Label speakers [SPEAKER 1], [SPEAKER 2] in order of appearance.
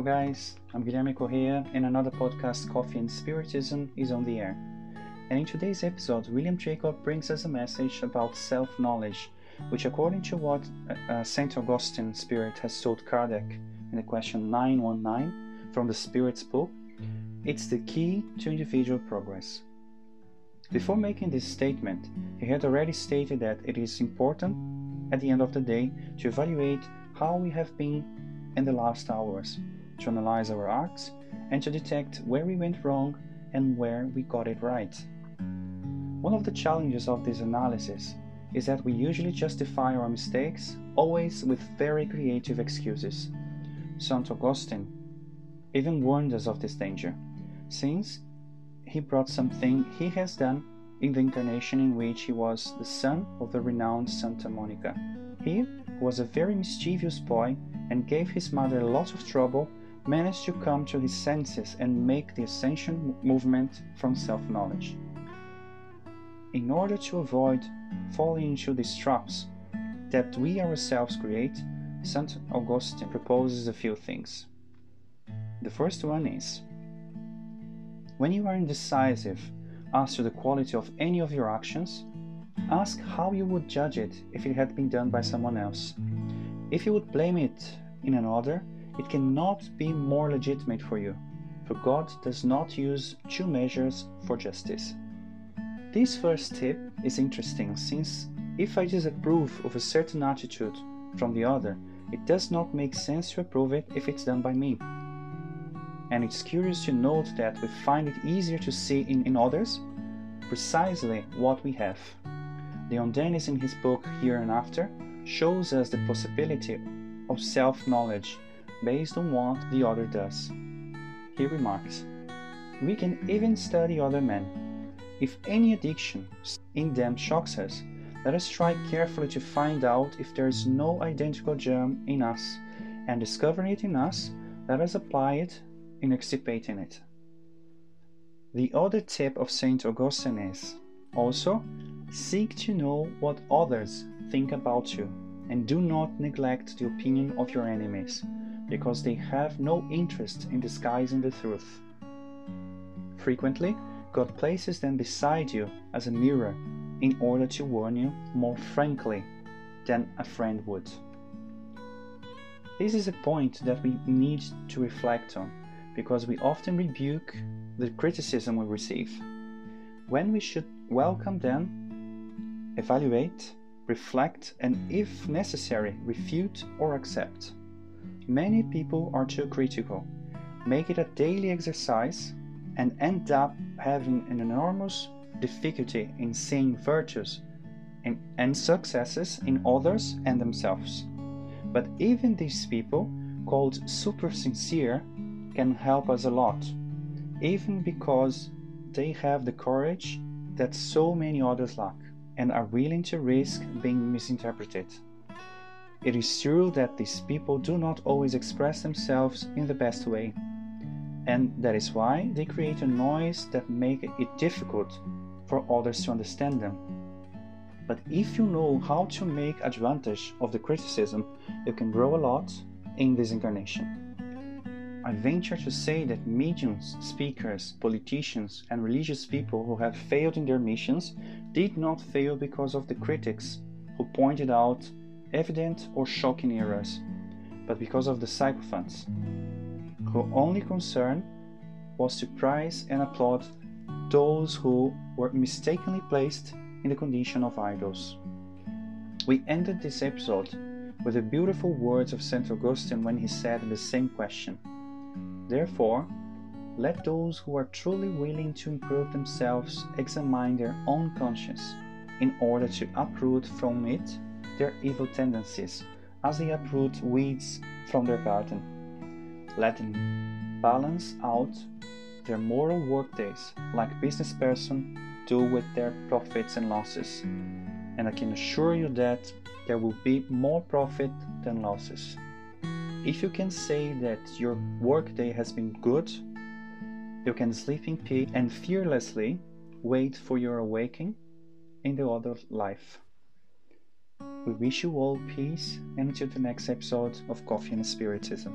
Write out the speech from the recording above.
[SPEAKER 1] Hello, guys. I'm Guilherme Correa, and another podcast, Coffee and Spiritism, is on the air. And in today's episode, William Jacob brings us a message about self knowledge, which, according to what uh, uh St. Augustine Spirit has told Kardec in the question 919 from the Spirit's book, it's the key to individual progress. Before making this statement, he had already stated that it is important, at the end of the day, to evaluate how we have been in the last hours to analyze our acts and to detect where we went wrong and where we got it right. One of the challenges of this analysis is that we usually justify our mistakes always with very creative excuses. St. Augustine even warned us of this danger, since he brought something he has done in the incarnation in which he was the son of the renowned Santa Monica. He, was a very mischievous boy and gave his mother a lot of trouble, managed to come to his senses and make the ascension movement from self knowledge. In order to avoid falling into these traps that we ourselves create, St. Augustine proposes a few things. The first one is when you are indecisive as to the quality of any of your actions, ask how you would judge it if it had been done by someone else. If you would blame it in another, it cannot be more legitimate for you, for God does not use two measures for justice. This first tip is interesting since if I disapprove of a certain attitude from the other, it does not make sense to approve it if it's done by me. And it's curious to note that we find it easier to see in, in others precisely what we have. Leon Denis, in his book Here and After, shows us the possibility of self knowledge based on what the other does. He remarks We can even study other men. If any addiction in them shocks us, let us try carefully to find out if there is no identical germ in us, and discovering it in us, let us apply it in extirpating it. The other tip of St. Augustine is also seek to know what others think about you and do not neglect the opinion of your enemies, because they have no interest in disguising the truth. Frequently, God places them beside you as a mirror in order to warn you more frankly than a friend would. This is a point that we need to reflect on because we often rebuke the criticism we receive when we should welcome them, evaluate, reflect, and if necessary, refute or accept. Many people are too critical, make it a daily exercise, and end up having an enormous difficulty in seeing virtues and, and successes in others and themselves. But even these people, called super sincere, can help us a lot, even because they have the courage that so many others lack and are willing to risk being misinterpreted. It is true that these people do not always express themselves in the best way, and that is why they create a noise that makes it difficult for others to understand them. But if you know how to make advantage of the criticism, you can grow a lot in this incarnation. I venture to say that mediums, speakers, politicians, and religious people who have failed in their missions did not fail because of the critics who pointed out evident or shocking errors, but because of the sycophants, whose only concern was to praise and applaud those who were mistakenly placed in the condition of idols. We ended this episode with the beautiful words of St. Augustine when he said the same question. Therefore, let those who are truly willing to improve themselves examine their own conscience in order to uproot from it their evil tendencies as they uproot weeds from their garden. Let them balance out their moral workdays like business person do with their profits and losses. And I can assure you that there will be more profit than losses. If you can say that your workday has been good, you can sleep in peace and fearlessly wait for your awakening in the other life. We wish you all peace and until the next episode of Coffee and Spiritism.